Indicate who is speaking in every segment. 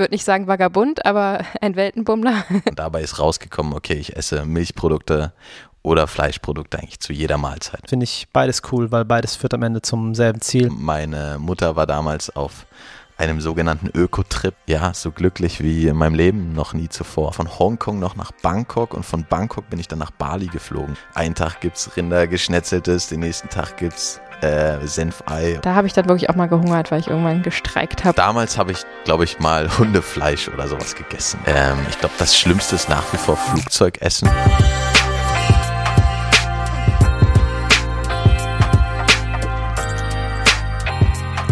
Speaker 1: würde nicht sagen vagabund, aber ein Weltenbummler.
Speaker 2: Und dabei ist rausgekommen, okay, ich esse Milchprodukte oder Fleischprodukte eigentlich zu jeder Mahlzeit.
Speaker 3: Finde ich beides cool, weil beides führt am Ende zum selben Ziel.
Speaker 2: Meine Mutter war damals auf einem sogenannten Ökotrip. Ja, so glücklich wie in meinem Leben noch nie zuvor. Von Hongkong noch nach Bangkok und von Bangkok bin ich dann nach Bali geflogen. Einen Tag gibt es Rindergeschnetzeltes, den nächsten Tag gibt es äh, Senfei.
Speaker 1: Da habe ich dann wirklich auch mal gehungert, weil ich irgendwann gestreikt habe.
Speaker 2: Damals habe ich, glaube ich, mal Hundefleisch oder sowas gegessen. Ähm, ich glaube, das Schlimmste ist nach wie vor Flugzeugessen.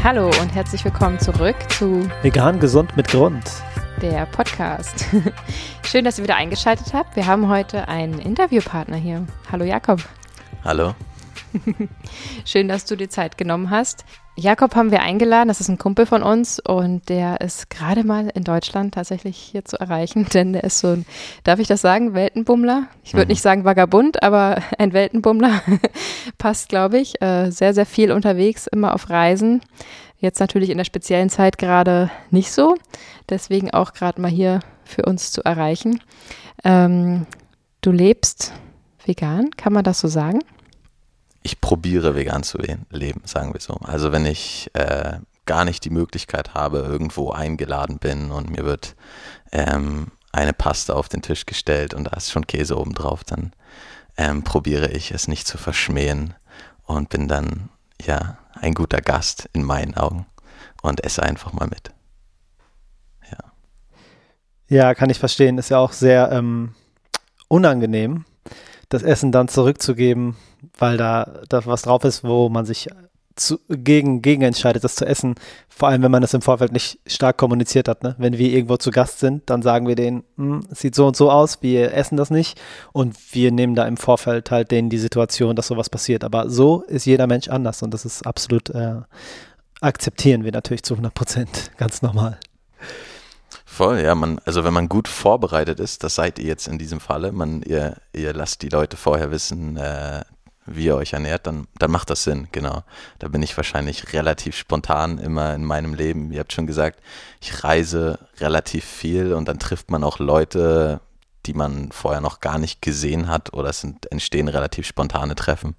Speaker 1: Hallo und herzlich willkommen zurück zu
Speaker 3: Vegan gesund mit Grund.
Speaker 1: Der Podcast. Schön, dass ihr wieder eingeschaltet habt. Wir haben heute einen Interviewpartner hier. Hallo Jakob.
Speaker 2: Hallo.
Speaker 1: Schön, dass du dir Zeit genommen hast. Jakob haben wir eingeladen, das ist ein Kumpel von uns und der ist gerade mal in Deutschland tatsächlich hier zu erreichen, denn der ist so ein, darf ich das sagen, Weltenbummler? Ich würde mhm. nicht sagen Vagabund, aber ein Weltenbummler passt, glaube ich. Äh, sehr, sehr viel unterwegs, immer auf Reisen. Jetzt natürlich in der speziellen Zeit gerade nicht so, deswegen auch gerade mal hier für uns zu erreichen. Ähm, du lebst vegan, kann man das so sagen?
Speaker 2: Ich probiere vegan zu leben, sagen wir so. Also wenn ich äh, gar nicht die Möglichkeit habe, irgendwo eingeladen bin und mir wird ähm, eine Pasta auf den Tisch gestellt und da ist schon Käse oben drauf, dann ähm, probiere ich es nicht zu verschmähen und bin dann ja ein guter Gast in meinen Augen und esse einfach mal mit.
Speaker 3: Ja. Ja, kann ich verstehen. Ist ja auch sehr ähm, unangenehm, das Essen dann zurückzugeben, weil da, da was drauf ist, wo man sich zu, gegen, gegen entscheidet, das zu essen. Vor allem, wenn man das im Vorfeld nicht stark kommuniziert hat. Ne? Wenn wir irgendwo zu Gast sind, dann sagen wir denen, hm, es sieht so und so aus, wir essen das nicht. Und wir nehmen da im Vorfeld halt denen die Situation, dass sowas passiert. Aber so ist jeder Mensch anders und das ist absolut, äh, akzeptieren wir natürlich zu 100 Prozent, ganz normal.
Speaker 2: Voll, ja, man, also wenn man gut vorbereitet ist, das seid ihr jetzt in diesem Falle, man, ihr, ihr lasst die Leute vorher wissen, äh, wie ihr euch ernährt, dann, dann macht das Sinn, genau. Da bin ich wahrscheinlich relativ spontan immer in meinem Leben. Ihr habt schon gesagt, ich reise relativ viel und dann trifft man auch Leute, die man vorher noch gar nicht gesehen hat oder es entstehen relativ spontane Treffen.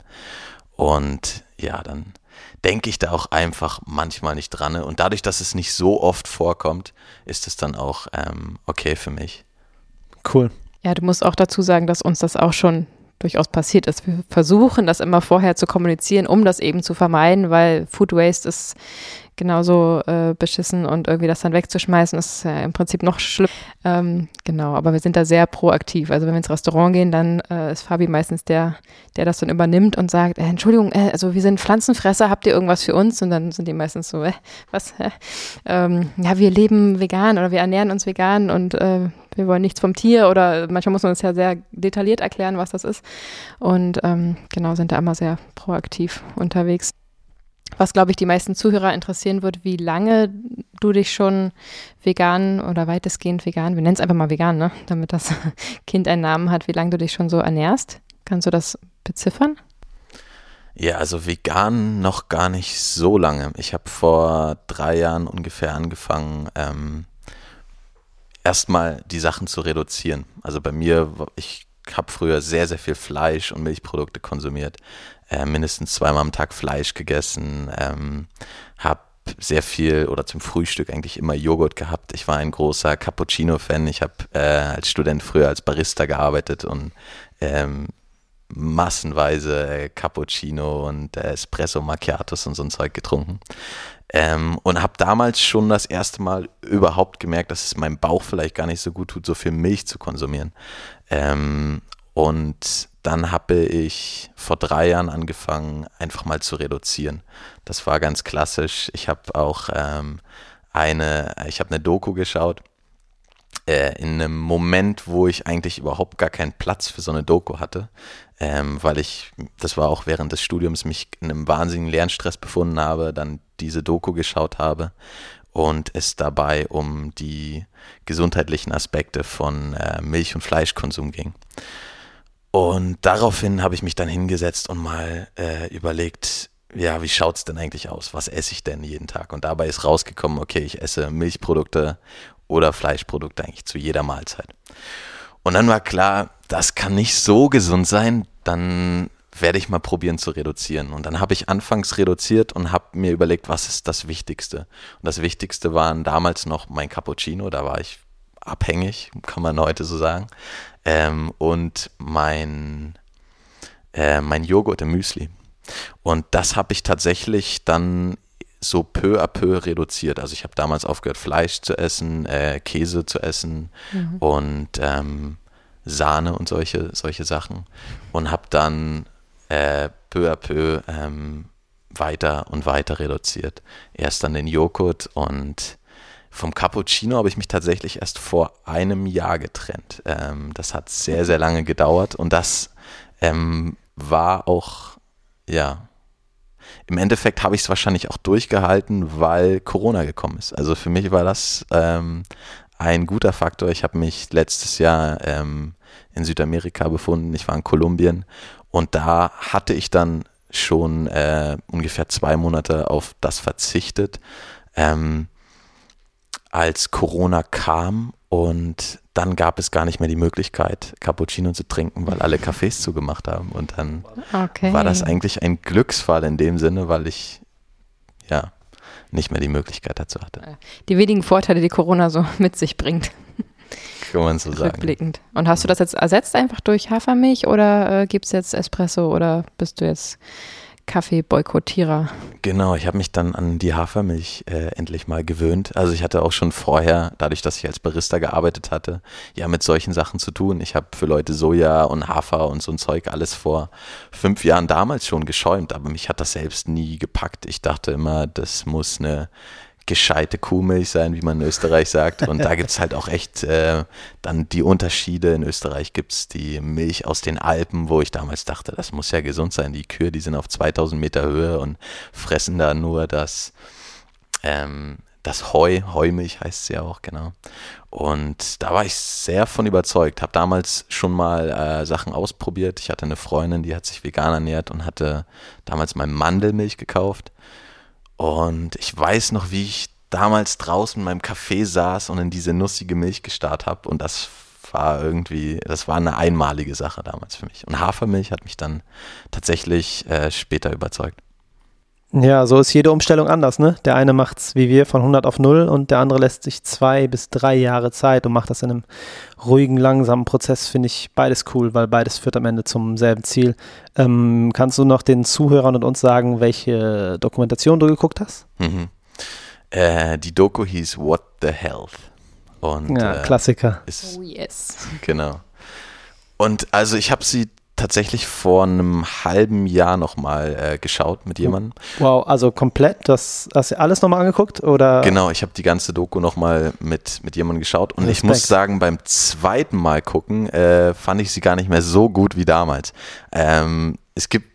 Speaker 2: Und ja, dann denke ich da auch einfach manchmal nicht dran. Und dadurch, dass es nicht so oft vorkommt, ist es dann auch ähm, okay für mich.
Speaker 3: Cool.
Speaker 1: Ja, du musst auch dazu sagen, dass uns das auch schon durchaus passiert ist. Wir versuchen das immer vorher zu kommunizieren, um das eben zu vermeiden, weil Food Waste ist genauso äh, beschissen und irgendwie das dann wegzuschmeißen, ist ja im Prinzip noch schlimm. Ähm, genau, aber wir sind da sehr proaktiv. Also wenn wir ins Restaurant gehen, dann äh, ist Fabi meistens der, der das dann übernimmt und sagt, äh, Entschuldigung, äh, also wir sind Pflanzenfresser, habt ihr irgendwas für uns? Und dann sind die meistens so, äh, was? Ähm, ja, wir leben vegan oder wir ernähren uns vegan und äh, wir wollen nichts vom Tier oder manchmal muss man es ja sehr detailliert erklären, was das ist. Und ähm, genau, sind da immer sehr proaktiv unterwegs. Was, glaube ich, die meisten Zuhörer interessieren wird, wie lange du dich schon vegan oder weitestgehend vegan, wir nennen es einfach mal vegan, ne? damit das Kind einen Namen hat, wie lange du dich schon so ernährst. Kannst du das beziffern?
Speaker 2: Ja, also vegan noch gar nicht so lange. Ich habe vor drei Jahren ungefähr angefangen, ähm, erstmal die Sachen zu reduzieren. Also bei mir, ich habe früher sehr, sehr viel Fleisch und Milchprodukte konsumiert äh, mindestens zweimal am Tag Fleisch gegessen, ähm, habe sehr viel oder zum Frühstück eigentlich immer Joghurt gehabt. Ich war ein großer Cappuccino-Fan. Ich habe äh, als Student früher als Barista gearbeitet und ähm, massenweise äh, Cappuccino und äh, Espresso Macchiatos und so ein Zeug getrunken. Ähm, und habe damals schon das erste Mal überhaupt gemerkt, dass es meinem Bauch vielleicht gar nicht so gut tut, so viel Milch zu konsumieren. Ähm, und dann habe ich vor drei Jahren angefangen, einfach mal zu reduzieren. Das war ganz klassisch. Ich habe auch ähm, eine, ich habe eine Doku geschaut äh, in einem Moment, wo ich eigentlich überhaupt gar keinen Platz für so eine Doku hatte, ähm, weil ich, das war auch während des Studiums, mich in einem wahnsinnigen Lernstress befunden habe, dann diese Doku geschaut habe und es dabei um die gesundheitlichen Aspekte von äh, Milch- und Fleischkonsum ging. Und daraufhin habe ich mich dann hingesetzt und mal äh, überlegt, ja, wie schaut es denn eigentlich aus? Was esse ich denn jeden Tag? Und dabei ist rausgekommen, okay, ich esse Milchprodukte oder Fleischprodukte eigentlich zu jeder Mahlzeit. Und dann war klar, das kann nicht so gesund sein, dann werde ich mal probieren zu reduzieren. Und dann habe ich anfangs reduziert und habe mir überlegt, was ist das Wichtigste. Und das Wichtigste waren damals noch mein Cappuccino, da war ich abhängig, kann man heute so sagen. Ähm, und mein, äh, mein Joghurt im Müsli. Und das habe ich tatsächlich dann so peu à peu reduziert. Also ich habe damals aufgehört, Fleisch zu essen, äh, Käse zu essen mhm. und ähm, Sahne und solche, solche Sachen. Und habe dann äh, peu à peu ähm, weiter und weiter reduziert. Erst dann den Joghurt und vom Cappuccino habe ich mich tatsächlich erst vor einem Jahr getrennt. Ähm, das hat sehr, sehr lange gedauert und das ähm, war auch, ja, im Endeffekt habe ich es wahrscheinlich auch durchgehalten, weil Corona gekommen ist. Also für mich war das ähm, ein guter Faktor. Ich habe mich letztes Jahr ähm, in Südamerika befunden. Ich war in Kolumbien und da hatte ich dann schon äh, ungefähr zwei Monate auf das verzichtet. Ähm, als Corona kam und dann gab es gar nicht mehr die Möglichkeit, Cappuccino zu trinken, weil alle Cafés zugemacht haben. Und dann okay. war das eigentlich ein Glücksfall in dem Sinne, weil ich ja nicht mehr die Möglichkeit dazu hatte.
Speaker 1: Die wenigen Vorteile, die Corona so mit sich bringt.
Speaker 2: Kann man so sagen.
Speaker 1: Rückblickend. Und hast du das jetzt ersetzt einfach durch Hafermilch oder äh, gibt es jetzt Espresso oder bist du jetzt Kaffee-Boykottierer.
Speaker 2: Genau, ich habe mich dann an die Hafermilch äh, endlich mal gewöhnt. Also ich hatte auch schon vorher, dadurch, dass ich als Barista gearbeitet hatte, ja mit solchen Sachen zu tun. Ich habe für Leute Soja und Hafer und so ein Zeug alles vor fünf Jahren damals schon geschäumt, aber mich hat das selbst nie gepackt. Ich dachte immer, das muss eine gescheite Kuhmilch sein, wie man in Österreich sagt. Und da gibt es halt auch echt äh, dann die Unterschiede. In Österreich gibt es die Milch aus den Alpen, wo ich damals dachte, das muss ja gesund sein. Die Kühe, die sind auf 2000 Meter Höhe und fressen da nur das, ähm, das Heu. Heumilch heißt es ja auch, genau. Und da war ich sehr von überzeugt. Habe damals schon mal äh, Sachen ausprobiert. Ich hatte eine Freundin, die hat sich vegan ernährt und hatte damals mal Mandelmilch gekauft. Und ich weiß noch, wie ich damals draußen in meinem Café saß und in diese nussige Milch gestarrt habe. Und das war irgendwie, das war eine einmalige Sache damals für mich. Und Hafermilch hat mich dann tatsächlich äh, später überzeugt.
Speaker 3: Ja, so ist jede Umstellung anders, ne? Der eine macht es wie wir von 100 auf 0 und der andere lässt sich zwei bis drei Jahre Zeit und macht das in einem ruhigen, langsamen Prozess. Finde ich beides cool, weil beides führt am Ende zum selben Ziel. Ähm, kannst du noch den Zuhörern und uns sagen, welche Dokumentation du geguckt hast?
Speaker 2: Mhm. Äh, die Doku hieß What the Health. Und,
Speaker 3: ja, äh, Klassiker.
Speaker 1: Ist, oh yes.
Speaker 2: Genau. Und also ich habe sie tatsächlich vor einem halben Jahr nochmal äh, geschaut mit jemandem.
Speaker 3: Wow, also komplett, das hast du alles nochmal angeguckt? Oder?
Speaker 2: Genau, ich habe die ganze Doku nochmal mit, mit jemandem geschaut und Respekt. ich muss sagen, beim zweiten Mal gucken äh, fand ich sie gar nicht mehr so gut wie damals. Ähm, es gibt,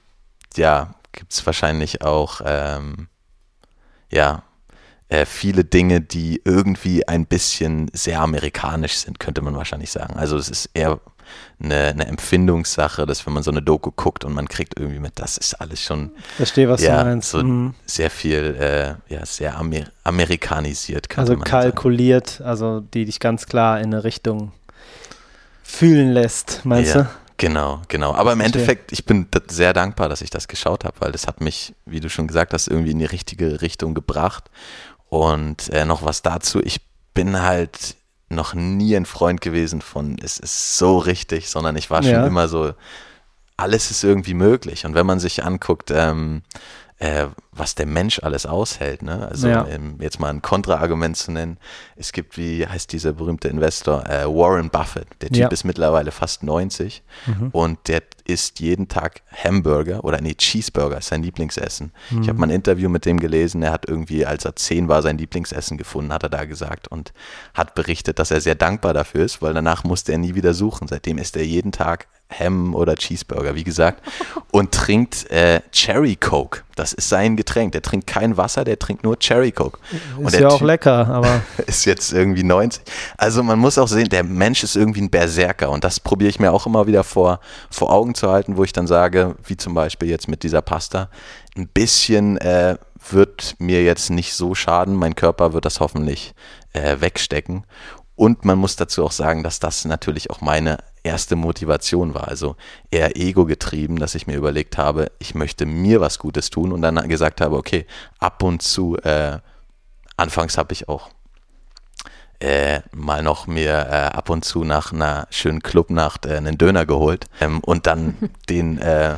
Speaker 2: ja, gibt es wahrscheinlich auch, ähm, ja, äh, viele Dinge, die irgendwie ein bisschen sehr amerikanisch sind, könnte man wahrscheinlich sagen. Also es ist eher eine, eine Empfindungssache, dass wenn man so eine Doku guckt und man kriegt irgendwie mit, das ist alles schon
Speaker 3: Verstehe, was
Speaker 2: ja,
Speaker 3: du meinst.
Speaker 2: So mhm. sehr viel, äh, ja, sehr Amer amerikanisiert.
Speaker 3: Also kalkuliert, sagen. also die dich ganz klar in eine Richtung fühlen lässt, meinst
Speaker 2: ja.
Speaker 3: du?
Speaker 2: Genau, genau. Aber im Endeffekt, ich bin sehr dankbar, dass ich das geschaut habe, weil das hat mich, wie du schon gesagt hast, irgendwie in die richtige Richtung gebracht. Und äh, noch was dazu, ich bin halt noch nie ein Freund gewesen von, es ist so richtig, sondern ich war schon ja. immer so, alles ist irgendwie möglich. Und wenn man sich anguckt, ähm, äh, was der Mensch alles aushält. Ne? Also ja. ähm, jetzt mal ein Kontraargument zu nennen. Es gibt, wie heißt dieser berühmte Investor, äh, Warren Buffett. Der Typ ja. ist mittlerweile fast 90 mhm. und der isst jeden Tag Hamburger oder nee, Cheeseburger ist sein Lieblingsessen. Mhm. Ich habe mal ein Interview mit dem gelesen, er hat irgendwie, als er zehn war, sein Lieblingsessen gefunden, hat er da gesagt und hat berichtet, dass er sehr dankbar dafür ist, weil danach musste er nie wieder suchen. Seitdem isst er jeden Tag Ham oder Cheeseburger, wie gesagt, und trinkt äh, Cherry Coke. Das ist sein Getränk. Der trinkt kein Wasser, der trinkt nur Cherry Coke.
Speaker 3: Ist ja auch lecker, aber.
Speaker 2: Ist jetzt irgendwie 90. Also man muss auch sehen, der Mensch ist irgendwie ein Berserker und das probiere ich mir auch immer wieder vor, vor Augen zu halten, wo ich dann sage, wie zum Beispiel jetzt mit dieser Pasta, ein bisschen äh, wird mir jetzt nicht so schaden. Mein Körper wird das hoffentlich äh, wegstecken. Und man muss dazu auch sagen, dass das natürlich auch meine erste Motivation war. Also eher ego getrieben, dass ich mir überlegt habe, ich möchte mir was Gutes tun und dann gesagt habe, okay, ab und zu, äh, anfangs habe ich auch äh, mal noch mir äh, ab und zu nach einer schönen Clubnacht äh, einen Döner geholt ähm, und dann den äh,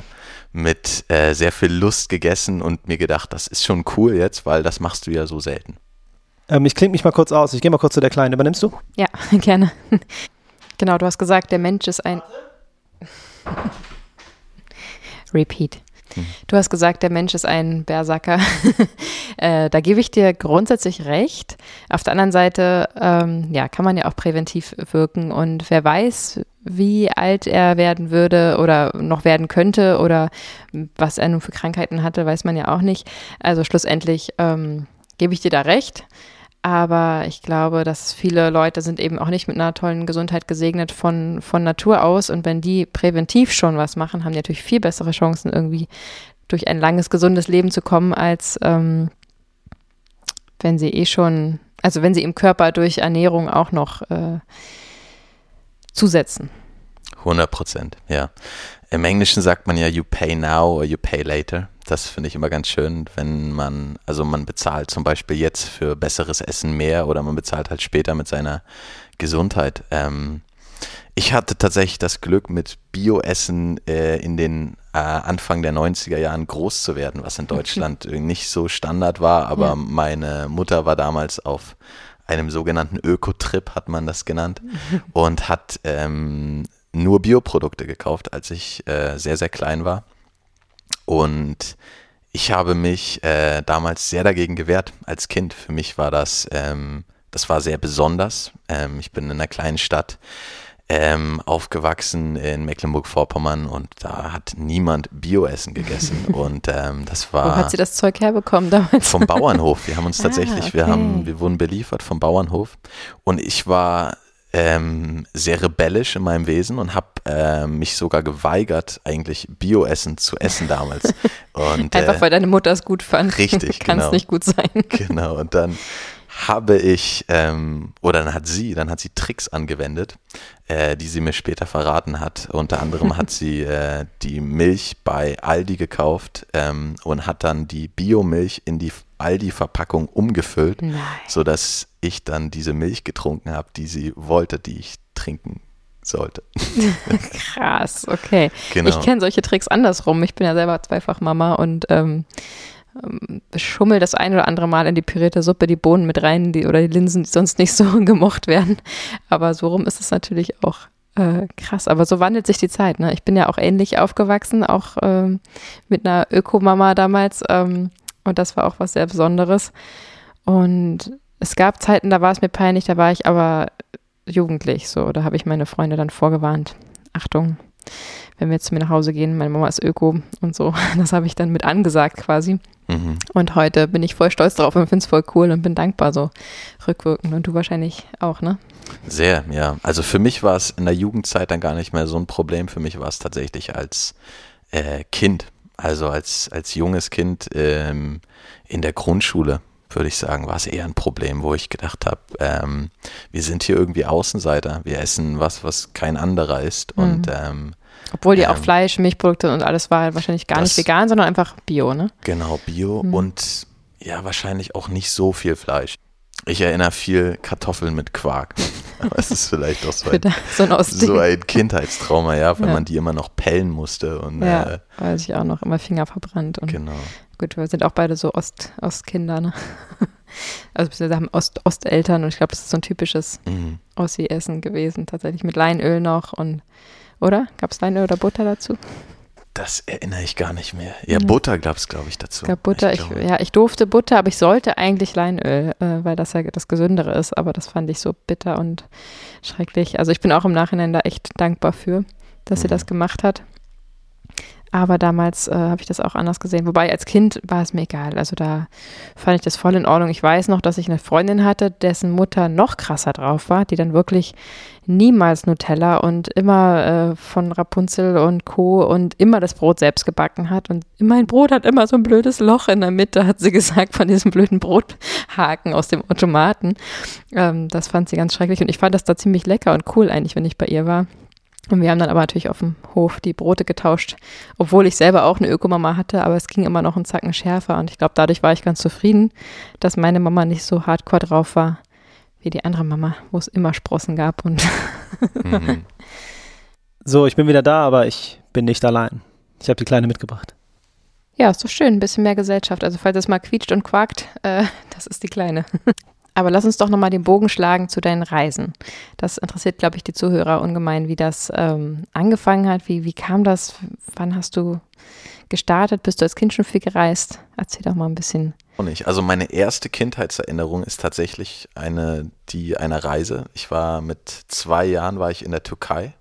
Speaker 2: mit äh, sehr viel Lust gegessen und mir gedacht, das ist schon cool jetzt, weil das machst du ja so selten.
Speaker 3: Ähm, ich klinge mich mal kurz aus. Ich gehe mal kurz zu der Kleinen. Übernimmst du?
Speaker 1: Ja, gerne. Genau, du hast gesagt, der Mensch ist ein. Repeat. Du hast gesagt, der Mensch ist ein Berserker. äh, da gebe ich dir grundsätzlich recht. Auf der anderen Seite, ähm, ja, kann man ja auch präventiv wirken und wer weiß, wie alt er werden würde oder noch werden könnte oder was er nun für Krankheiten hatte, weiß man ja auch nicht. Also schlussendlich ähm, gebe ich dir da recht. Aber ich glaube, dass viele Leute sind eben auch nicht mit einer tollen Gesundheit gesegnet von, von Natur aus. Und wenn die präventiv schon was machen, haben die natürlich viel bessere Chancen, irgendwie durch ein langes, gesundes Leben zu kommen, als ähm, wenn sie eh schon, also wenn sie im Körper durch Ernährung auch noch äh, zusetzen.
Speaker 2: 100 Prozent, ja. Im Englischen sagt man ja you pay now or you pay later. Das finde ich immer ganz schön, wenn man, also man bezahlt zum Beispiel jetzt für besseres Essen mehr oder man bezahlt halt später mit seiner Gesundheit. Ähm, ich hatte tatsächlich das Glück, mit Bioessen äh, in den äh, Anfang der 90er Jahren groß zu werden, was in Deutschland nicht so Standard war, aber ja. meine Mutter war damals auf einem sogenannten Ökotrip, hat man das genannt, und hat ähm, nur Bioprodukte gekauft, als ich äh, sehr, sehr klein war. Und ich habe mich äh, damals sehr dagegen gewehrt als Kind. Für mich war das, ähm, das war sehr besonders. Ähm, ich bin in einer kleinen Stadt ähm, aufgewachsen in Mecklenburg-Vorpommern und da hat niemand Bioessen gegessen und ähm, das war.
Speaker 1: Wo hat sie das Zeug herbekommen damals?
Speaker 2: Vom Bauernhof. Wir haben uns ah, tatsächlich, ah, okay. wir haben, wir wurden beliefert vom Bauernhof und ich war ähm, sehr rebellisch in meinem Wesen und habe äh, mich sogar geweigert, eigentlich Bioessen zu essen damals. Und,
Speaker 1: Einfach äh, weil deine Mutter es gut fand.
Speaker 2: Richtig,
Speaker 1: Kann es
Speaker 2: genau.
Speaker 1: nicht gut sein.
Speaker 2: Genau, und dann habe ich, ähm, oder dann hat sie, dann hat sie Tricks angewendet, äh, die sie mir später verraten hat. Unter anderem hat sie äh, die Milch bei Aldi gekauft ähm, und hat dann die Biomilch in die Aldi-Verpackung umgefüllt, Nein. sodass ich dann diese Milch getrunken habe, die sie wollte, die ich trinken sollte.
Speaker 1: Krass, okay. Genau. Ich kenne solche Tricks andersrum. Ich bin ja selber zweifach Mama und ähm, ähm, schummel das ein oder andere Mal in die pürierte Suppe die Bohnen mit rein die, oder die Linsen, die sonst nicht so gemocht werden. Aber so rum ist es natürlich auch äh, krass. Aber so wandelt sich die Zeit. Ne? Ich bin ja auch ähnlich aufgewachsen, auch ähm, mit einer Ökomama damals. Ähm, und das war auch was sehr Besonderes. Und es gab Zeiten, da war es mir peinlich, da war ich aber jugendlich so. Da habe ich meine Freunde dann vorgewarnt. Achtung, wenn wir jetzt zu mir nach Hause gehen, meine Mama ist Öko und so. Das habe ich dann mit angesagt quasi. Mhm. Und heute bin ich voll stolz drauf und finde es voll cool und bin dankbar so rückwirkend. Und du wahrscheinlich auch, ne?
Speaker 2: Sehr, ja. Also für mich war es in der Jugendzeit dann gar nicht mehr so ein Problem. Für mich war es tatsächlich als äh, Kind, also als, als junges Kind ähm, in der Grundschule würde ich sagen, war es eher ein Problem, wo ich gedacht habe, ähm, wir sind hier irgendwie Außenseiter. Wir essen was, was kein anderer ist. Mhm. Und ähm,
Speaker 1: obwohl die ähm, auch Fleisch, Milchprodukte und alles war wahrscheinlich gar das, nicht vegan, sondern einfach Bio, ne?
Speaker 2: Genau, Bio mhm. und ja, wahrscheinlich auch nicht so viel Fleisch. Ich erinnere viel Kartoffeln mit Quark. Aber es ist vielleicht auch so ein, so ein, so ein Kindheitstrauma, ja, weil ja. man die immer noch pellen musste. Und,
Speaker 1: ja, äh, weiß ich auch noch, immer Finger verbrannt. Und
Speaker 2: genau.
Speaker 1: Gut, wir sind auch beide so Ost, Ostkinder, ne? Also wir haben Ost, Osteltern und ich glaube, das ist so ein typisches mhm. Ossi-Essen gewesen, tatsächlich mit Leinöl noch und oder? Gab es Leinöl oder Butter dazu?
Speaker 2: Das erinnere ich gar nicht mehr. Ja, mhm. Butter gab es, glaube ich, dazu.
Speaker 1: Es gab Butter. Ich, ich, ja, ich durfte Butter, aber ich sollte eigentlich Leinöl, äh, weil das ja das Gesündere ist. Aber das fand ich so bitter und schrecklich. Also ich bin auch im Nachhinein da echt dankbar für, dass mhm. sie das gemacht hat. Aber damals äh, habe ich das auch anders gesehen. Wobei als Kind war es mir egal. Also da fand ich das voll in Ordnung. Ich weiß noch, dass ich eine Freundin hatte, dessen Mutter noch krasser drauf war, die dann wirklich niemals Nutella und immer äh, von Rapunzel und Co. und immer das Brot selbst gebacken hat. Und mein Brot hat immer so ein blödes Loch in der Mitte, hat sie gesagt, von diesem blöden Brothaken aus dem Automaten. Ähm, das fand sie ganz schrecklich. Und ich fand das da ziemlich lecker und cool eigentlich, wenn ich bei ihr war. Und wir haben dann aber natürlich auf dem Hof die Brote getauscht, obwohl ich selber auch eine Ökomama hatte, aber es ging immer noch einen Zacken schärfer. Und ich glaube, dadurch war ich ganz zufrieden, dass meine Mama nicht so hardcore drauf war wie die andere Mama, wo es immer Sprossen gab. Und mhm.
Speaker 3: So, ich bin wieder da, aber ich bin nicht allein. Ich habe die Kleine mitgebracht.
Speaker 1: Ja, ist doch schön, ein bisschen mehr Gesellschaft. Also falls es mal quietscht und quakt, äh, das ist die Kleine. Aber lass uns doch nochmal den Bogen schlagen zu deinen Reisen. Das interessiert, glaube ich, die Zuhörer ungemein, wie das ähm, angefangen hat. Wie, wie kam das? Wann hast du gestartet? Bist du als Kind schon viel gereist? Erzähl doch mal ein bisschen.
Speaker 2: Nicht. Also meine erste Kindheitserinnerung ist tatsächlich eine, die einer Reise. Ich war mit zwei Jahren war ich in der Türkei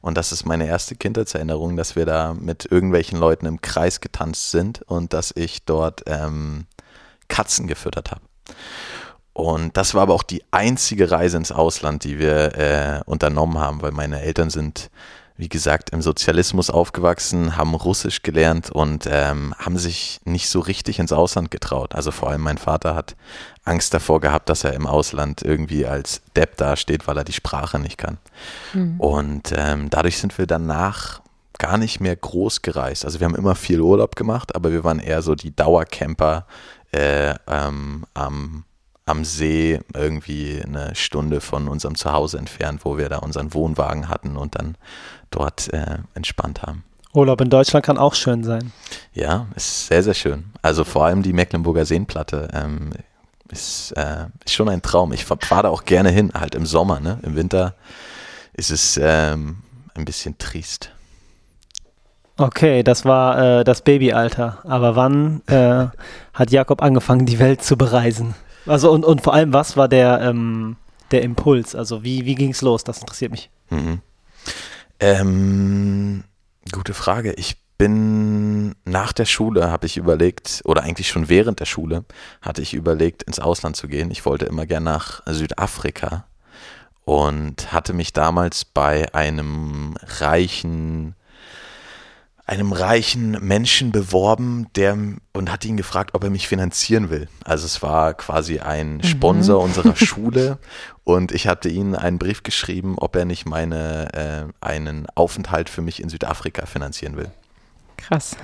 Speaker 2: und das ist meine erste Kindheitserinnerung, dass wir da mit irgendwelchen Leuten im Kreis getanzt sind und dass ich dort ähm, Katzen gefüttert habe. Und das war aber auch die einzige Reise ins Ausland, die wir äh, unternommen haben, weil meine Eltern sind, wie gesagt, im Sozialismus aufgewachsen, haben Russisch gelernt und ähm, haben sich nicht so richtig ins Ausland getraut. Also vor allem mein Vater hat Angst davor gehabt, dass er im Ausland irgendwie als Depp dasteht, weil er die Sprache nicht kann. Mhm. Und ähm, dadurch sind wir danach gar nicht mehr groß gereist. Also wir haben immer viel Urlaub gemacht, aber wir waren eher so die Dauercamper äh, ähm, am am See irgendwie eine Stunde von unserem Zuhause entfernt, wo wir da unseren Wohnwagen hatten und dann dort äh, entspannt haben.
Speaker 3: Urlaub in Deutschland kann auch schön sein.
Speaker 2: Ja, ist sehr, sehr schön. Also vor allem die Mecklenburger Seenplatte ähm, ist, äh, ist, schon ein Traum. Ich fahre da auch gerne hin, halt im Sommer. Ne? Im Winter ist es ähm, ein bisschen trist.
Speaker 3: Okay, das war äh, das Babyalter. Aber wann äh, hat Jakob angefangen, die Welt zu bereisen? Also und, und vor allem, was war der, ähm, der Impuls? Also wie, wie ging es los? Das interessiert mich. Mhm.
Speaker 2: Ähm, gute Frage. Ich bin nach der Schule, habe ich überlegt, oder eigentlich schon während der Schule, hatte ich überlegt, ins Ausland zu gehen. Ich wollte immer gern nach Südafrika und hatte mich damals bei einem reichen einem reichen Menschen beworben, der und hat ihn gefragt, ob er mich finanzieren will. Also es war quasi ein mhm. Sponsor mhm. unserer Schule und ich hatte ihm einen Brief geschrieben, ob er nicht meine äh, einen Aufenthalt für mich in Südafrika finanzieren will.
Speaker 1: Krass.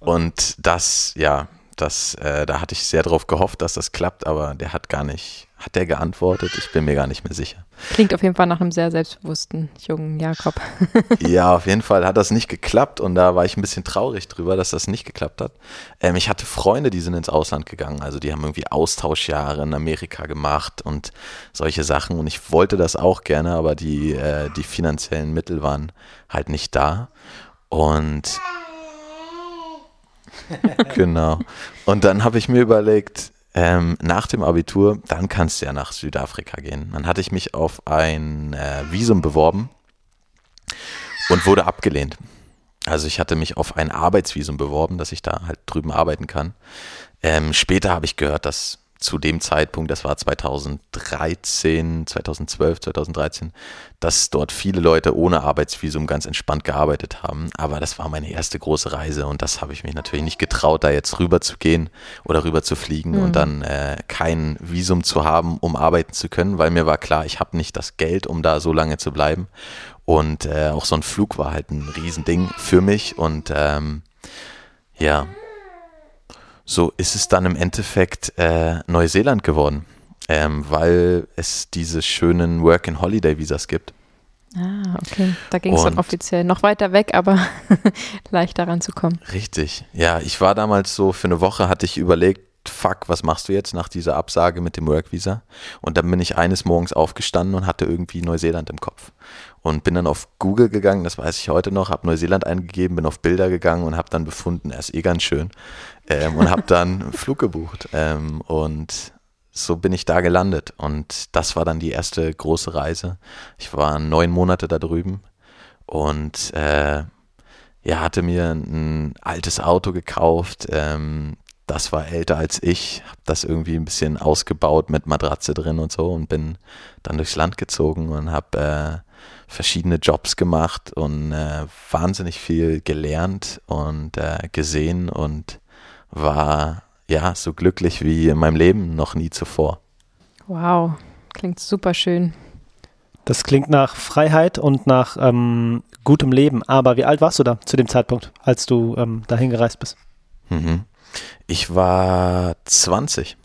Speaker 2: Und das, ja, das, äh, da hatte ich sehr darauf gehofft, dass das klappt, aber der hat gar nicht, hat der geantwortet? Ich bin mir gar nicht mehr sicher.
Speaker 1: Klingt auf jeden Fall nach einem sehr selbstbewussten jungen Jakob.
Speaker 2: ja, auf jeden Fall hat das nicht geklappt und da war ich ein bisschen traurig drüber, dass das nicht geklappt hat. Ähm, ich hatte Freunde, die sind ins Ausland gegangen, also die haben irgendwie Austauschjahre in Amerika gemacht und solche Sachen und ich wollte das auch gerne, aber die, äh, die finanziellen Mittel waren halt nicht da und genau. Und dann habe ich mir überlegt, ähm, nach dem Abitur, dann kannst du ja nach Südafrika gehen. Dann hatte ich mich auf ein äh, Visum beworben und wurde abgelehnt. Also ich hatte mich auf ein Arbeitsvisum beworben, dass ich da halt drüben arbeiten kann. Ähm, später habe ich gehört, dass zu dem Zeitpunkt, das war 2013, 2012, 2013, dass dort viele Leute ohne Arbeitsvisum ganz entspannt gearbeitet haben. Aber das war meine erste große Reise und das habe ich mich natürlich nicht getraut, da jetzt rüber zu gehen oder rüber zu fliegen mhm. und dann äh, kein Visum zu haben, um arbeiten zu können, weil mir war klar, ich habe nicht das Geld, um da so lange zu bleiben. Und äh, auch so ein Flug war halt ein Riesending für mich und ähm, ja, so ist es dann im Endeffekt äh, Neuseeland geworden, ähm, weil es diese schönen Work-and-Holiday-Visas gibt.
Speaker 1: Ah, okay. Da ging es dann offiziell noch weiter weg, aber leichter ranzukommen.
Speaker 2: Richtig. Ja, ich war damals so, für eine Woche hatte ich überlegt, fuck, was machst du jetzt nach dieser Absage mit dem Work-Visa? Und dann bin ich eines Morgens aufgestanden und hatte irgendwie Neuseeland im Kopf. Und bin dann auf Google gegangen, das weiß ich heute noch, habe Neuseeland eingegeben, bin auf Bilder gegangen und habe dann befunden, er ist eh ganz schön ähm, und habe dann einen Flug gebucht. Ähm, und so bin ich da gelandet. Und das war dann die erste große Reise. Ich war neun Monate da drüben und äh, ja, hatte mir ein altes Auto gekauft. Ähm, das war älter als ich, habe das irgendwie ein bisschen ausgebaut mit Matratze drin und so und bin dann durchs Land gezogen und habe äh, verschiedene Jobs gemacht und äh, wahnsinnig viel gelernt und äh, gesehen und war ja so glücklich wie in meinem Leben noch nie zuvor.
Speaker 1: Wow, klingt super schön.
Speaker 3: Das klingt nach Freiheit und nach ähm, gutem Leben. Aber wie alt warst du da zu dem Zeitpunkt, als du ähm, dahin gereist bist?
Speaker 2: Mhm. Ich war 20.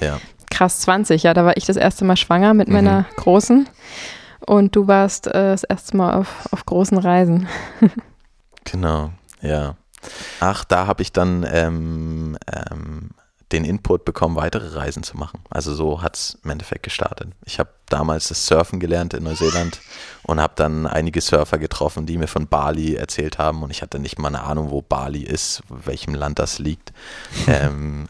Speaker 2: Ja.
Speaker 1: Krass, 20. Ja, da war ich das erste Mal schwanger mit mhm. meiner Großen. Und du warst äh, das erste Mal auf, auf großen Reisen.
Speaker 2: genau, ja. Ach, da habe ich dann ähm, ähm, den Input bekommen, weitere Reisen zu machen. Also so hat es im Endeffekt gestartet. Ich habe damals das Surfen gelernt in Neuseeland und habe dann einige Surfer getroffen, die mir von Bali erzählt haben und ich hatte nicht mal eine Ahnung, wo Bali ist, welchem Land das liegt. ähm,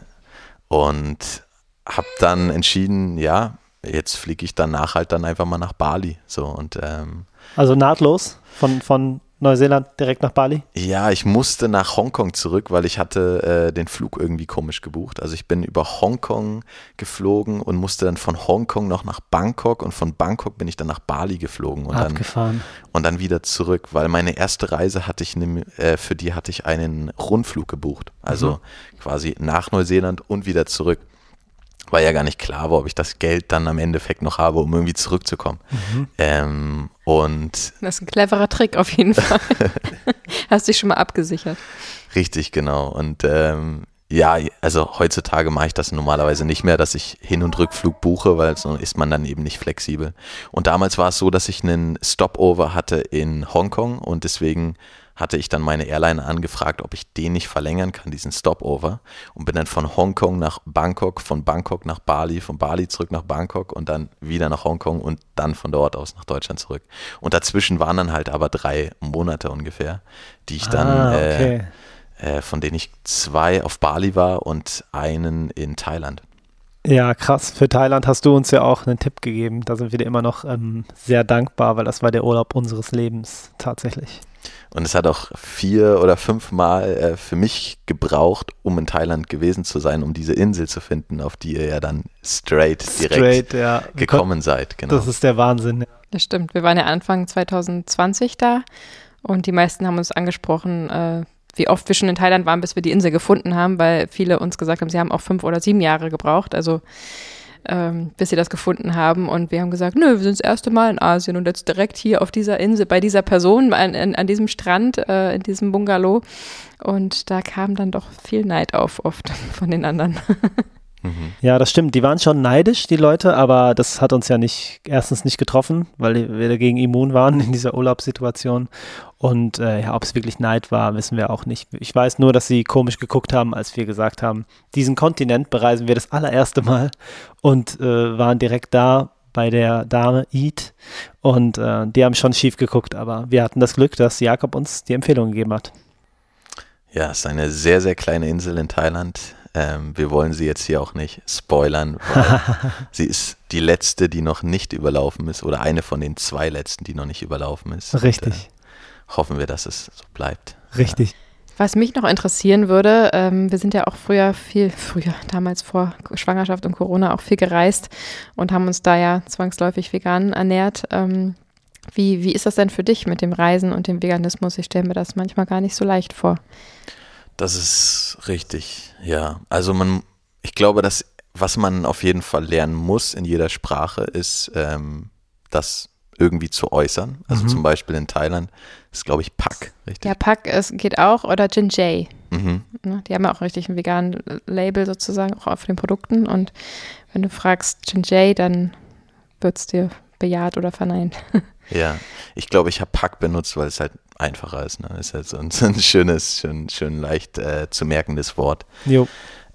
Speaker 2: und habe dann entschieden, ja, jetzt fliege ich danach halt dann einfach mal nach Bali. So und ähm,
Speaker 3: also nahtlos von, von Neuseeland direkt nach Bali?
Speaker 2: Ja, ich musste nach Hongkong zurück, weil ich hatte äh, den Flug irgendwie komisch gebucht. Also ich bin über Hongkong geflogen und musste dann von Hongkong noch nach Bangkok und von Bangkok bin ich dann nach Bali geflogen und
Speaker 3: Abgefahren.
Speaker 2: dann und dann wieder zurück, weil meine erste Reise hatte ich ne, äh, für die hatte ich einen Rundflug gebucht, also mhm. quasi nach Neuseeland und wieder zurück war ja gar nicht klar war, ob ich das Geld dann am Endeffekt noch habe, um irgendwie zurückzukommen. Mhm. Ähm, und
Speaker 1: das ist ein cleverer Trick auf jeden Fall. Hast dich schon mal abgesichert.
Speaker 2: Richtig, genau. Und ähm, ja, also heutzutage mache ich das normalerweise nicht mehr, dass ich Hin- und Rückflug buche, weil so ist man dann eben nicht flexibel. Und damals war es so, dass ich einen Stopover hatte in Hongkong und deswegen hatte ich dann meine Airline angefragt, ob ich den nicht verlängern kann, diesen Stopover. Und bin dann von Hongkong nach Bangkok, von Bangkok nach Bali, von Bali zurück nach Bangkok und dann wieder nach Hongkong und dann von dort aus nach Deutschland zurück. Und dazwischen waren dann halt aber drei Monate ungefähr, die ich dann, ah, okay. äh, äh, von denen ich zwei auf Bali war und einen in Thailand.
Speaker 3: Ja, krass. Für Thailand hast du uns ja auch einen Tipp gegeben. Da sind wir dir immer noch ähm, sehr dankbar, weil das war der Urlaub unseres Lebens tatsächlich.
Speaker 2: Und es hat auch vier oder fünf Mal äh, für mich gebraucht, um in Thailand gewesen zu sein, um diese Insel zu finden, auf die ihr ja dann straight direkt straight, ja. gekommen seid.
Speaker 3: Genau. Das ist der Wahnsinn.
Speaker 1: Das stimmt. Wir waren ja Anfang 2020 da und die meisten haben uns angesprochen, äh, wie oft wir schon in Thailand waren, bis wir die Insel gefunden haben, weil viele uns gesagt haben, sie haben auch fünf oder sieben Jahre gebraucht. Also ähm, bis sie das gefunden haben. Und wir haben gesagt, nö, wir sind das erste Mal in Asien und jetzt direkt hier auf dieser Insel, bei dieser Person, an, an, an diesem Strand, äh, in diesem Bungalow. Und da kam dann doch viel Neid auf, oft von den anderen.
Speaker 3: Mhm. Ja, das stimmt. Die waren schon neidisch, die Leute, aber das hat uns ja nicht, erstens nicht getroffen, weil wir dagegen immun waren in dieser Urlaubssituation. Und äh, ja, ob es wirklich Neid war, wissen wir auch nicht. Ich weiß nur, dass sie komisch geguckt haben, als wir gesagt haben, diesen Kontinent bereisen wir das allererste Mal und äh, waren direkt da bei der Dame Eat. Und äh, die haben schon schief geguckt, aber wir hatten das Glück, dass Jakob uns die Empfehlung gegeben hat.
Speaker 2: Ja, es ist eine sehr, sehr kleine Insel in Thailand ähm, wir wollen sie jetzt hier auch nicht spoilern, weil sie ist die letzte, die noch nicht überlaufen ist oder eine von den zwei letzten, die noch nicht überlaufen ist.
Speaker 3: Richtig. Und,
Speaker 2: äh, hoffen wir, dass es so bleibt.
Speaker 3: Richtig. Ja.
Speaker 1: Was mich noch interessieren würde, ähm, wir sind ja auch früher viel, früher, damals vor Schwangerschaft und Corona auch viel gereist und haben uns da ja zwangsläufig vegan ernährt. Ähm, wie, wie ist das denn für dich mit dem Reisen und dem Veganismus? Ich stelle mir das manchmal gar nicht so leicht vor.
Speaker 2: Das ist richtig, ja. Also man, ich glaube, dass was man auf jeden Fall lernen muss in jeder Sprache ist, ähm, das irgendwie zu äußern. Also mhm. zum Beispiel in Thailand ist, glaube ich, Pak,
Speaker 1: richtig? Ja, Pak ist, geht auch oder Jinjay. Mhm. Ne, die haben ja auch richtig ein veganen Label sozusagen auch auf den Produkten. Und wenn du fragst Jinjay, dann wird es dir bejaht oder verneint.
Speaker 2: Ja, ich glaube, ich habe Pack benutzt, weil es halt einfacher ist. Ne? Ist halt so ein, so ein schönes, schön, schön leicht äh, zu merkendes Wort. Jo.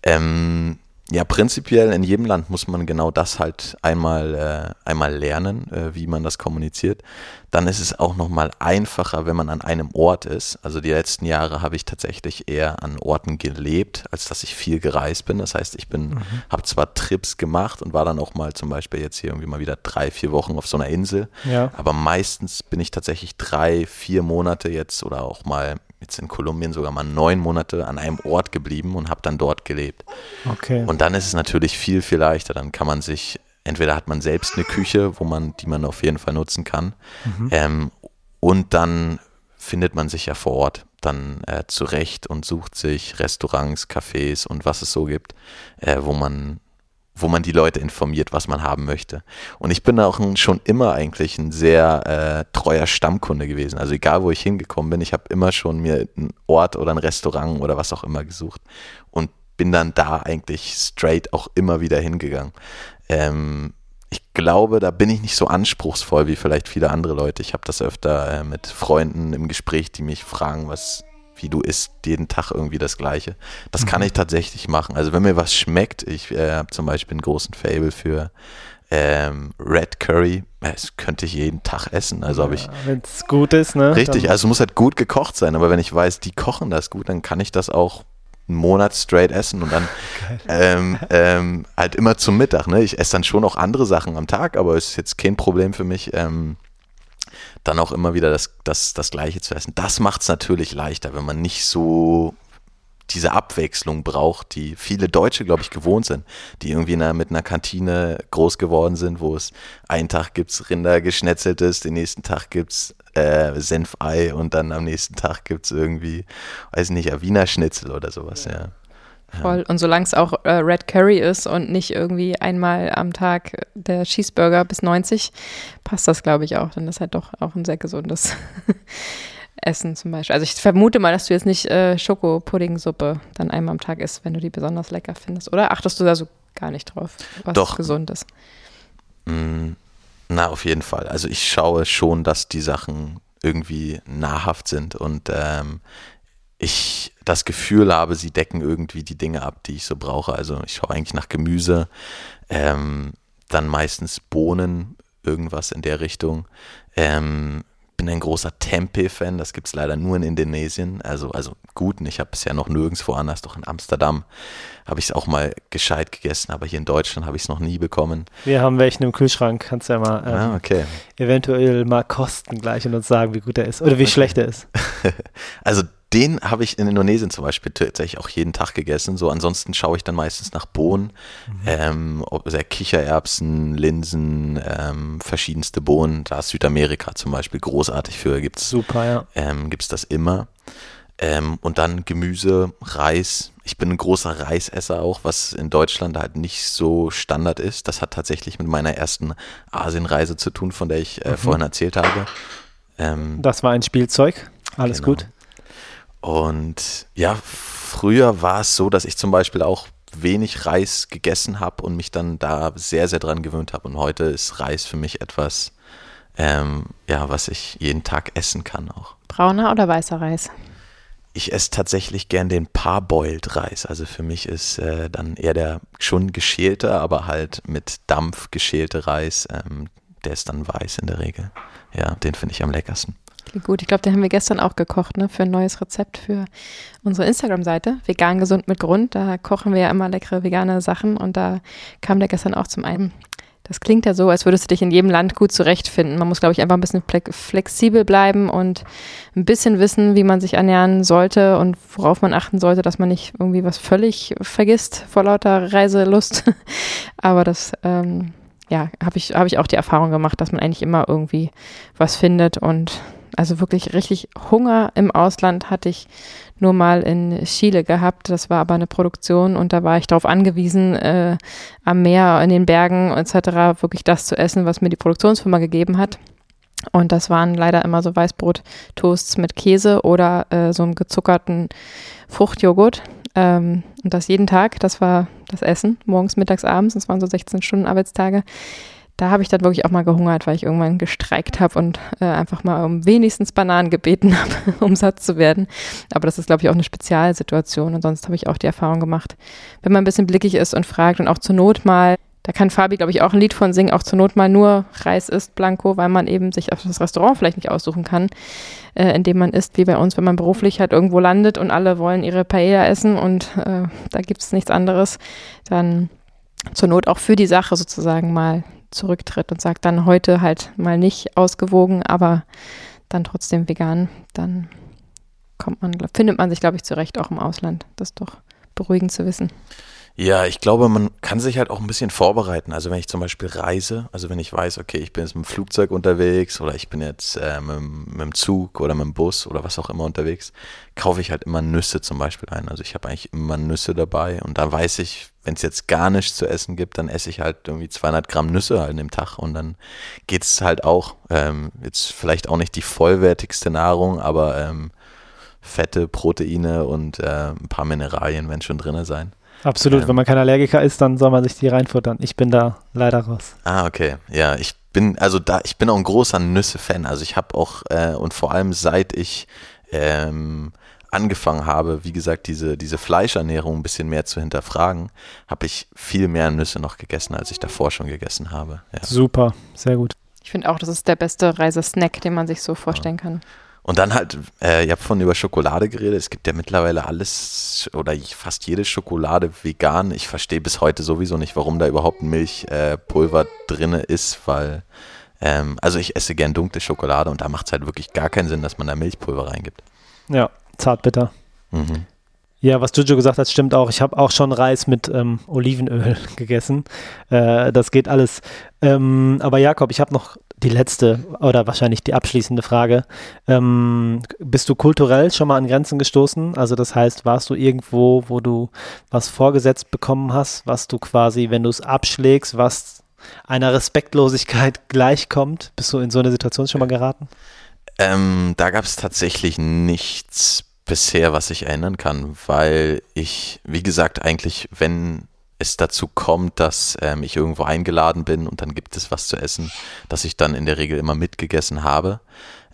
Speaker 2: Ähm, ja, prinzipiell in jedem Land muss man genau das halt einmal, äh, einmal lernen, äh, wie man das kommuniziert. Dann ist es auch nochmal einfacher, wenn man an einem Ort ist. Also die letzten Jahre habe ich tatsächlich eher an Orten gelebt, als dass ich viel gereist bin. Das heißt, ich bin, mhm. habe zwar Trips gemacht und war dann auch mal zum Beispiel jetzt hier irgendwie mal wieder drei, vier Wochen auf so einer Insel. Ja. Aber meistens bin ich tatsächlich drei, vier Monate jetzt oder auch mal jetzt in Kolumbien sogar mal neun Monate an einem Ort geblieben und habe dann dort gelebt. Okay. Und dann ist es natürlich viel, viel leichter. Dann kann man sich, entweder hat man selbst eine Küche, wo man, die man auf jeden Fall nutzen kann, mhm. ähm, und dann findet man sich ja vor Ort dann äh, zurecht und sucht sich Restaurants, Cafés und was es so gibt, äh, wo man wo man die Leute informiert, was man haben möchte. Und ich bin auch ein, schon immer eigentlich ein sehr äh, treuer Stammkunde gewesen. Also egal, wo ich hingekommen bin, ich habe immer schon mir einen Ort oder ein Restaurant oder was auch immer gesucht und bin dann da eigentlich straight auch immer wieder hingegangen. Ähm, ich glaube, da bin ich nicht so anspruchsvoll wie vielleicht viele andere Leute. Ich habe das öfter äh, mit Freunden im Gespräch, die mich fragen, was wie du isst, jeden Tag irgendwie das Gleiche. Das mhm. kann ich tatsächlich machen. Also wenn mir was schmeckt, ich äh, habe zum Beispiel einen großen Fable für ähm, Red Curry, das könnte ich jeden Tag essen. Also habe ich.
Speaker 3: Wenn es gut ist, ne?
Speaker 2: Richtig, also es muss halt gut gekocht sein, aber wenn ich weiß, die kochen das gut, dann kann ich das auch einen Monat straight essen und dann ähm, ähm, halt immer zum Mittag. Ne? Ich esse dann schon auch andere Sachen am Tag, aber es ist jetzt kein Problem für mich. Ähm, dann auch immer wieder das, das, das Gleiche zu essen. Das macht es natürlich leichter, wenn man nicht so diese Abwechslung braucht, die viele Deutsche, glaube ich, gewohnt sind, die irgendwie einer, mit einer Kantine groß geworden sind, wo es einen Tag gibt es Rinder geschnetzeltes, den nächsten Tag gibt es äh, Senfei und dann am nächsten Tag gibt es irgendwie, weiß nicht, Wiener Schnitzel oder sowas, ja. ja.
Speaker 1: Voll. Und solange es auch äh, Red Curry ist und nicht irgendwie einmal am Tag der Cheeseburger bis 90, passt das, glaube ich, auch. Dann ist halt doch auch ein sehr gesundes Essen zum Beispiel. Also ich vermute mal, dass du jetzt nicht äh, Schokopuddingsuppe dann einmal am Tag isst, wenn du die besonders lecker findest. Oder achtest du da so gar nicht drauf, was
Speaker 2: doch.
Speaker 1: gesund ist?
Speaker 2: Mm, na, auf jeden Fall. Also ich schaue schon, dass die Sachen irgendwie nahrhaft sind und ähm, ich das Gefühl habe, sie decken irgendwie die Dinge ab, die ich so brauche. Also ich schaue eigentlich nach Gemüse, ähm, dann meistens Bohnen, irgendwas in der Richtung. Ähm, bin ein großer Tempeh-Fan, das gibt es leider nur in Indonesien. Also, also gut, ich habe bisher noch nirgends woanders, doch in Amsterdam habe ich es auch mal gescheit gegessen, aber hier in Deutschland habe ich es noch nie bekommen.
Speaker 3: Wir haben welchen im Kühlschrank, kannst du ja mal ähm,
Speaker 2: ah, okay.
Speaker 3: eventuell mal kosten gleich und uns sagen, wie gut er ist oder wie okay. schlecht er ist.
Speaker 2: also den habe ich in Indonesien zum Beispiel tatsächlich auch jeden Tag gegessen. So ansonsten schaue ich dann meistens nach Bohnen, mhm. ähm, ob, also Kichererbsen, Linsen, ähm, verschiedenste Bohnen. Da ist Südamerika zum Beispiel großartig für. Gibt's,
Speaker 3: Super, ja.
Speaker 2: Ähm, Gibt es das immer. Ähm, und dann Gemüse, Reis. Ich bin ein großer Reisesser auch, was in Deutschland halt nicht so Standard ist. Das hat tatsächlich mit meiner ersten Asienreise zu tun, von der ich äh, mhm. vorhin erzählt habe.
Speaker 3: Ähm, das war ein Spielzeug. Alles genau. gut.
Speaker 2: Und ja, früher war es so, dass ich zum Beispiel auch wenig Reis gegessen habe und mich dann da sehr, sehr dran gewöhnt habe. Und heute ist Reis für mich etwas, ähm, ja, was ich jeden Tag essen kann auch.
Speaker 1: Brauner oder weißer Reis?
Speaker 2: Ich esse tatsächlich gern den Parboiled Reis. Also für mich ist äh, dann eher der schon geschälte, aber halt mit Dampf geschälte Reis. Ähm, der ist dann weiß in der Regel. Ja, den finde ich am leckersten.
Speaker 1: Klingt gut. Ich glaube, den haben wir gestern auch gekocht, ne? Für ein neues Rezept für unsere Instagram-Seite. Vegan gesund mit Grund. Da kochen wir ja immer leckere vegane Sachen und da kam der gestern auch zum einen. Das klingt ja so, als würdest du dich in jedem Land gut zurechtfinden. Man muss, glaube ich, einfach ein bisschen flexibel bleiben und ein bisschen wissen, wie man sich ernähren sollte und worauf man achten sollte, dass man nicht irgendwie was völlig vergisst vor lauter Reiselust. Aber das, ähm, ja, habe ich, hab ich auch die Erfahrung gemacht, dass man eigentlich immer irgendwie was findet und also wirklich richtig Hunger im Ausland hatte ich nur mal in Chile gehabt. Das war aber eine Produktion und da war ich darauf angewiesen, äh, am Meer, in den Bergen etc. wirklich das zu essen, was mir die Produktionsfirma gegeben hat. Und das waren leider immer so Weißbrot-Toasts mit Käse oder äh, so einem gezuckerten Fruchtjoghurt. Ähm, und das jeden Tag, das war das Essen, morgens, mittags, abends. Das waren so 16 Stunden Arbeitstage da habe ich dann wirklich auch mal gehungert, weil ich irgendwann gestreikt habe und äh, einfach mal um wenigstens Bananen gebeten habe, um satt zu werden. Aber das ist, glaube ich, auch eine Spezialsituation. Und sonst habe ich auch die Erfahrung gemacht, wenn man ein bisschen blickig ist und fragt und auch zur Not mal, da kann Fabi, glaube ich, auch ein Lied von singen, auch zur Not mal nur Reis isst, Blanco, weil man eben sich auf das Restaurant vielleicht nicht aussuchen kann, äh, in dem man isst, wie bei uns, wenn man beruflich halt irgendwo landet und alle wollen ihre Paella essen und äh, da gibt es nichts anderes, dann zur Not auch für die Sache sozusagen mal zurücktritt und sagt dann heute halt mal nicht ausgewogen, aber dann trotzdem vegan, dann kommt man, findet man sich, glaube ich, zurecht auch im Ausland. Das ist doch beruhigend zu wissen.
Speaker 2: Ja, ich glaube, man kann sich halt auch ein bisschen vorbereiten. Also wenn ich zum Beispiel reise, also wenn ich weiß, okay, ich bin jetzt mit dem Flugzeug unterwegs oder ich bin jetzt äh, mit, mit, dem Zug oder mit dem Bus oder was auch immer unterwegs, kaufe ich halt immer Nüsse zum Beispiel ein. Also ich habe eigentlich immer Nüsse dabei und da weiß ich, wenn es jetzt gar nichts zu essen gibt, dann esse ich halt irgendwie 200 Gramm Nüsse halt an dem Tag und dann geht es halt auch. Ähm, jetzt vielleicht auch nicht die vollwertigste Nahrung, aber ähm, Fette, Proteine und äh, ein paar Mineralien werden schon drin sein.
Speaker 3: Absolut, ähm, wenn man kein Allergiker ist, dann soll man sich die reinfuttern. Ich bin da leider raus.
Speaker 2: Ah, okay. Ja, ich bin, also da, ich bin auch ein großer Nüsse-Fan. Also ich habe auch, äh, und vor allem seit ich ähm, angefangen habe, wie gesagt, diese, diese Fleischernährung ein bisschen mehr zu hinterfragen, habe ich viel mehr Nüsse noch gegessen, als ich davor schon gegessen habe.
Speaker 3: Ja. Super, sehr gut.
Speaker 1: Ich finde auch, das ist der beste Reisesnack, den man sich so vorstellen kann.
Speaker 2: Und dann halt, äh, ihr habt von über Schokolade geredet. Es gibt ja mittlerweile alles oder fast jede Schokolade vegan. Ich verstehe bis heute sowieso nicht, warum da überhaupt Milchpulver äh, drin ist, weil, ähm, also ich esse gern dunkle Schokolade und da macht es halt wirklich gar keinen Sinn, dass man da Milchpulver reingibt.
Speaker 3: Ja, zartbitter. Mhm. Ja, was Jojo gesagt hat, stimmt auch. Ich habe auch schon Reis mit ähm, Olivenöl gegessen. Äh, das geht alles. Ähm, aber Jakob, ich habe noch die letzte oder wahrscheinlich die abschließende Frage. Ähm, bist du kulturell schon mal an Grenzen gestoßen? Also das heißt, warst du irgendwo, wo du was vorgesetzt bekommen hast, was du quasi, wenn du es abschlägst, was einer Respektlosigkeit gleichkommt? Bist du in so eine Situation schon mal geraten?
Speaker 2: Ähm, da gab es tatsächlich nichts bisher, was ich erinnern kann, weil ich, wie gesagt, eigentlich, wenn es dazu kommt, dass ähm, ich irgendwo eingeladen bin und dann gibt es was zu essen, dass ich dann in der Regel immer mitgegessen habe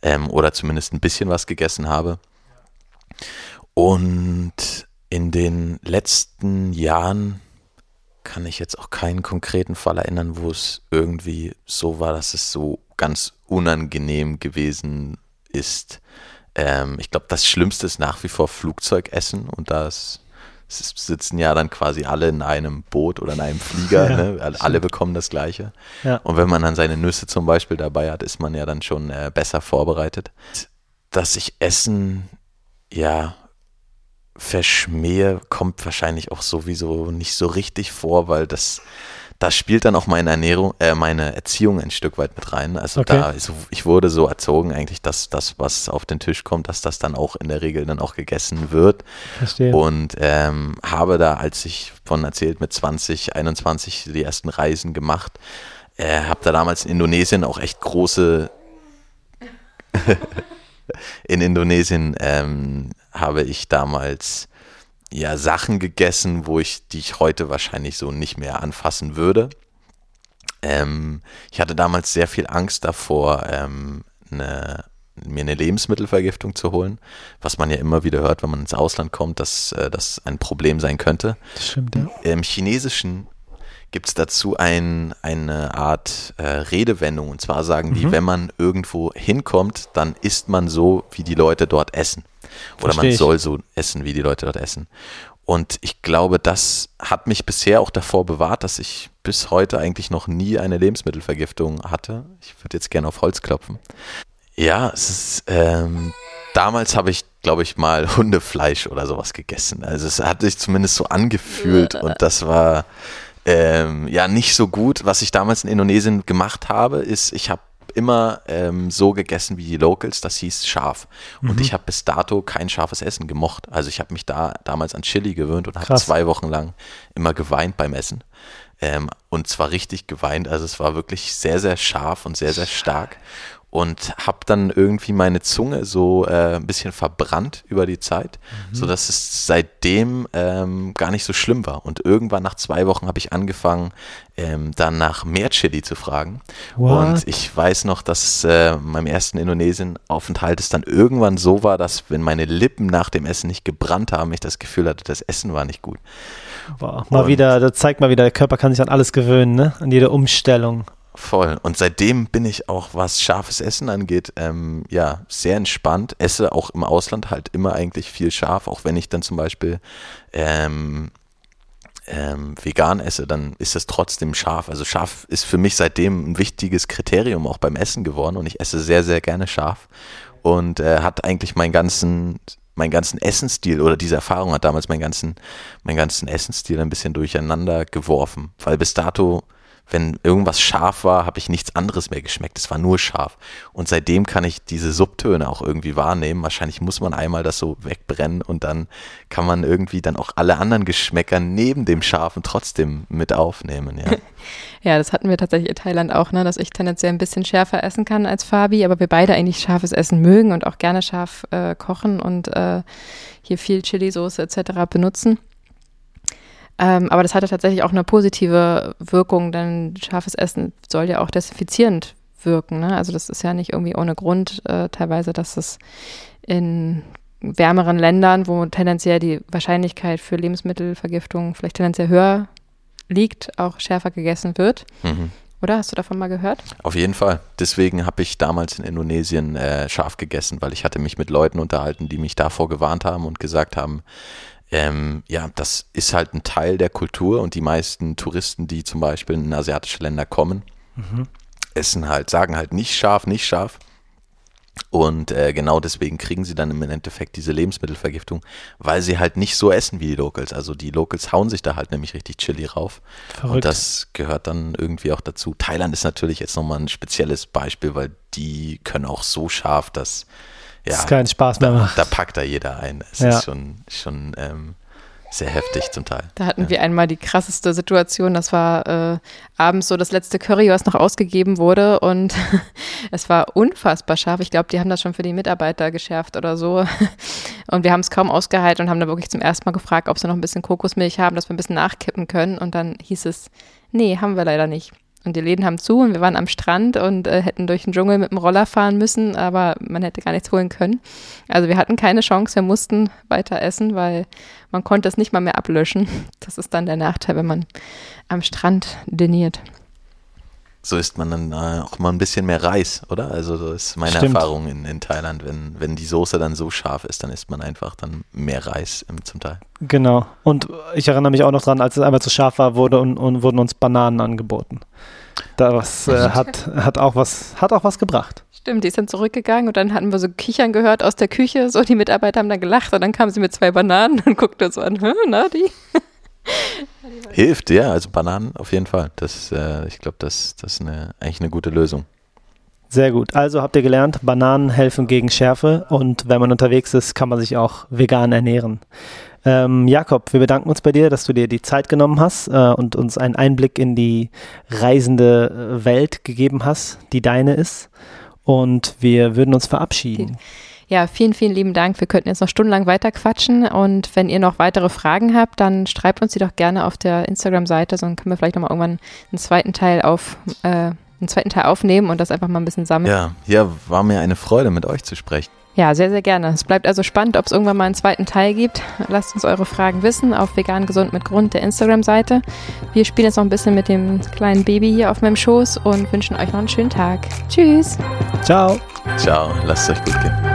Speaker 2: ähm, oder zumindest ein bisschen was gegessen habe. Und in den letzten Jahren kann ich jetzt auch keinen konkreten Fall erinnern, wo es irgendwie so war, dass es so ganz unangenehm gewesen ist. Ähm, ich glaube, das Schlimmste ist nach wie vor Flugzeugessen und das sitzen ja dann quasi alle in einem Boot oder in einem Flieger. Ja, ne? Alle bekommen das Gleiche. Ja. Und wenn man dann seine Nüsse zum Beispiel dabei hat, ist man ja dann schon äh, besser vorbereitet. Dass ich Essen, ja, verschmähe, kommt wahrscheinlich auch sowieso nicht so richtig vor, weil das da spielt dann auch meine Ernährung, äh, meine Erziehung ein Stück weit mit rein. Also okay. da, also ich wurde so erzogen eigentlich, dass das, was auf den Tisch kommt, dass das dann auch in der Regel dann auch gegessen wird. Verstehe. Und ähm, habe da, als ich von erzählt, mit 20, 21 die ersten Reisen gemacht, äh, habe da damals in Indonesien auch echt große in Indonesien ähm, habe ich damals ja Sachen gegessen, wo ich, die ich heute wahrscheinlich so nicht mehr anfassen würde. Ähm, ich hatte damals sehr viel Angst davor, ähm, eine, mir eine Lebensmittelvergiftung zu holen, was man ja immer wieder hört, wenn man ins Ausland kommt, dass äh, das ein Problem sein könnte. Das stimmt, ja. Im Chinesischen gibt es dazu ein, eine Art äh, Redewendung. Und zwar sagen mhm. die, wenn man irgendwo hinkommt, dann isst man so, wie die Leute dort essen. Oder Versteh man soll so essen, wie die Leute dort essen. Und ich glaube, das hat mich bisher auch davor bewahrt, dass ich bis heute eigentlich noch nie eine Lebensmittelvergiftung hatte. Ich würde jetzt gerne auf Holz klopfen. Ja, es ist, ähm, damals habe ich, glaube ich, mal Hundefleisch oder sowas gegessen. Also es hat sich zumindest so angefühlt und das war ähm, ja nicht so gut. Was ich damals in Indonesien gemacht habe, ist, ich habe immer ähm, so gegessen wie die Locals, das hieß scharf. Und mhm. ich habe bis dato kein scharfes Essen gemocht. Also ich habe mich da damals an Chili gewöhnt und habe zwei Wochen lang immer geweint beim Essen. Ähm, und zwar richtig geweint. Also es war wirklich sehr, sehr scharf und sehr, sehr stark. Und habe dann irgendwie meine Zunge so äh, ein bisschen verbrannt über die Zeit, mhm. sodass es seitdem ähm, gar nicht so schlimm war. Und irgendwann nach zwei Wochen habe ich angefangen, ähm, dann nach mehr Chili zu fragen. What? Und ich weiß noch, dass äh, meinem ersten Indonesien-Aufenthalt es dann irgendwann so war, dass wenn meine Lippen nach dem Essen nicht gebrannt haben, ich das Gefühl hatte, das Essen war nicht gut.
Speaker 3: Wow. Mal wieder, das zeigt mal wieder, der Körper kann sich an alles gewöhnen, ne? An jede Umstellung.
Speaker 2: Voll. Und seitdem bin ich auch, was scharfes Essen angeht, ähm, ja, sehr entspannt. Esse auch im Ausland halt immer eigentlich viel scharf, auch wenn ich dann zum Beispiel ähm, ähm, vegan esse, dann ist es trotzdem scharf. Also scharf ist für mich seitdem ein wichtiges Kriterium auch beim Essen geworden und ich esse sehr, sehr gerne scharf und äh, hat eigentlich meinen ganzen meinen ganzen Essensstil oder diese Erfahrung hat damals meinen ganzen, meinen ganzen Essensstil ein bisschen durcheinander geworfen, weil bis dato wenn irgendwas scharf war, habe ich nichts anderes mehr geschmeckt. Es war nur scharf. Und seitdem kann ich diese Subtöne auch irgendwie wahrnehmen. Wahrscheinlich muss man einmal das so wegbrennen und dann kann man irgendwie dann auch alle anderen Geschmäcker neben dem Scharfen trotzdem mit aufnehmen. Ja,
Speaker 1: ja das hatten wir tatsächlich in Thailand auch, ne, dass ich tendenziell ein bisschen schärfer essen kann als Fabi, aber wir beide eigentlich scharfes Essen mögen und auch gerne scharf äh, kochen und äh, hier viel Chili-Soße etc. benutzen. Ähm, aber das hatte tatsächlich auch eine positive Wirkung, denn scharfes Essen soll ja auch desinfizierend wirken. Ne? Also das ist ja nicht irgendwie ohne Grund äh, teilweise, dass es in wärmeren Ländern, wo tendenziell die Wahrscheinlichkeit für Lebensmittelvergiftung vielleicht tendenziell höher liegt, auch schärfer gegessen wird. Mhm. Oder hast du davon mal gehört?
Speaker 2: Auf jeden Fall. Deswegen habe ich damals in Indonesien äh, scharf gegessen, weil ich hatte mich mit Leuten unterhalten, die mich davor gewarnt haben und gesagt haben, ähm, ja, das ist halt ein Teil der Kultur und die meisten Touristen, die zum Beispiel in asiatische Länder kommen, mhm. essen halt, sagen halt nicht scharf, nicht scharf. Und äh, genau deswegen kriegen sie dann im Endeffekt diese Lebensmittelvergiftung, weil sie halt nicht so essen wie die Locals. Also die Locals hauen sich da halt nämlich richtig Chili rauf. Verrückt. Und das gehört dann irgendwie auch dazu. Thailand ist natürlich jetzt nochmal ein spezielles Beispiel, weil die können auch so scharf, dass
Speaker 3: ja, das keinen Spaß mehr macht.
Speaker 2: Da, da packt da jeder ein. Es ja. ist schon, schon ähm, sehr heftig zum Teil.
Speaker 1: Da hatten ja. wir einmal die krasseste Situation. Das war äh, abends so das letzte Curry, was noch ausgegeben wurde. Und es war unfassbar scharf. Ich glaube, die haben das schon für die Mitarbeiter geschärft oder so. Und wir haben es kaum ausgehalten und haben da wirklich zum ersten Mal gefragt, ob sie noch ein bisschen Kokosmilch haben, dass wir ein bisschen nachkippen können. Und dann hieß es, nee, haben wir leider nicht. Und die Läden haben zu und wir waren am Strand und äh, hätten durch den Dschungel mit dem Roller fahren müssen, aber man hätte gar nichts holen können. Also wir hatten keine Chance, wir mussten weiter essen, weil man konnte es nicht mal mehr ablöschen. Das ist dann der Nachteil, wenn man am Strand diniert
Speaker 2: so isst man dann äh, auch mal ein bisschen mehr Reis, oder? Also das ist meine Stimmt. Erfahrung in, in Thailand. Wenn, wenn die Soße dann so scharf ist, dann isst man einfach dann mehr Reis im, zum Teil.
Speaker 3: Genau. Und ich erinnere mich auch noch dran, als es einmal zu scharf war, wurde und, und wurden uns Bananen angeboten. Da was äh, hat, hat auch was hat auch was gebracht.
Speaker 1: Stimmt, die ist dann zurückgegangen und dann hatten wir so Kichern gehört aus der Küche. So, die Mitarbeiter haben dann gelacht und dann kam sie mit zwei Bananen und guckte so an, na die?
Speaker 2: Hilft, ja, also Bananen auf jeden Fall. Das, äh, ich glaube, das, das ist eine, eigentlich eine gute Lösung.
Speaker 3: Sehr gut. Also habt ihr gelernt, Bananen helfen gegen Schärfe und wenn man unterwegs ist, kann man sich auch vegan ernähren. Ähm, Jakob, wir bedanken uns bei dir, dass du dir die Zeit genommen hast äh, und uns einen Einblick in die reisende äh, Welt gegeben hast, die deine ist. Und wir würden uns verabschieden.
Speaker 1: Ja, vielen, vielen lieben Dank. Wir könnten jetzt noch stundenlang weiter quatschen und wenn ihr noch weitere Fragen habt, dann schreibt uns die doch gerne auf der Instagram-Seite, sonst können wir vielleicht nochmal irgendwann einen zweiten Teil auf, äh, einen zweiten Teil aufnehmen und das einfach mal ein bisschen sammeln.
Speaker 2: Ja, ja, war mir eine Freude, mit euch zu sprechen.
Speaker 1: Ja, sehr, sehr gerne. Es bleibt also spannend, ob es irgendwann mal einen zweiten Teil gibt. Lasst uns eure Fragen wissen auf vegan gesund mit Grund der Instagram-Seite. Wir spielen jetzt noch ein bisschen mit dem kleinen Baby hier auf meinem Schoß und wünschen euch noch einen schönen Tag. Tschüss.
Speaker 3: Ciao.
Speaker 2: Ciao. Lasst es euch gut gehen.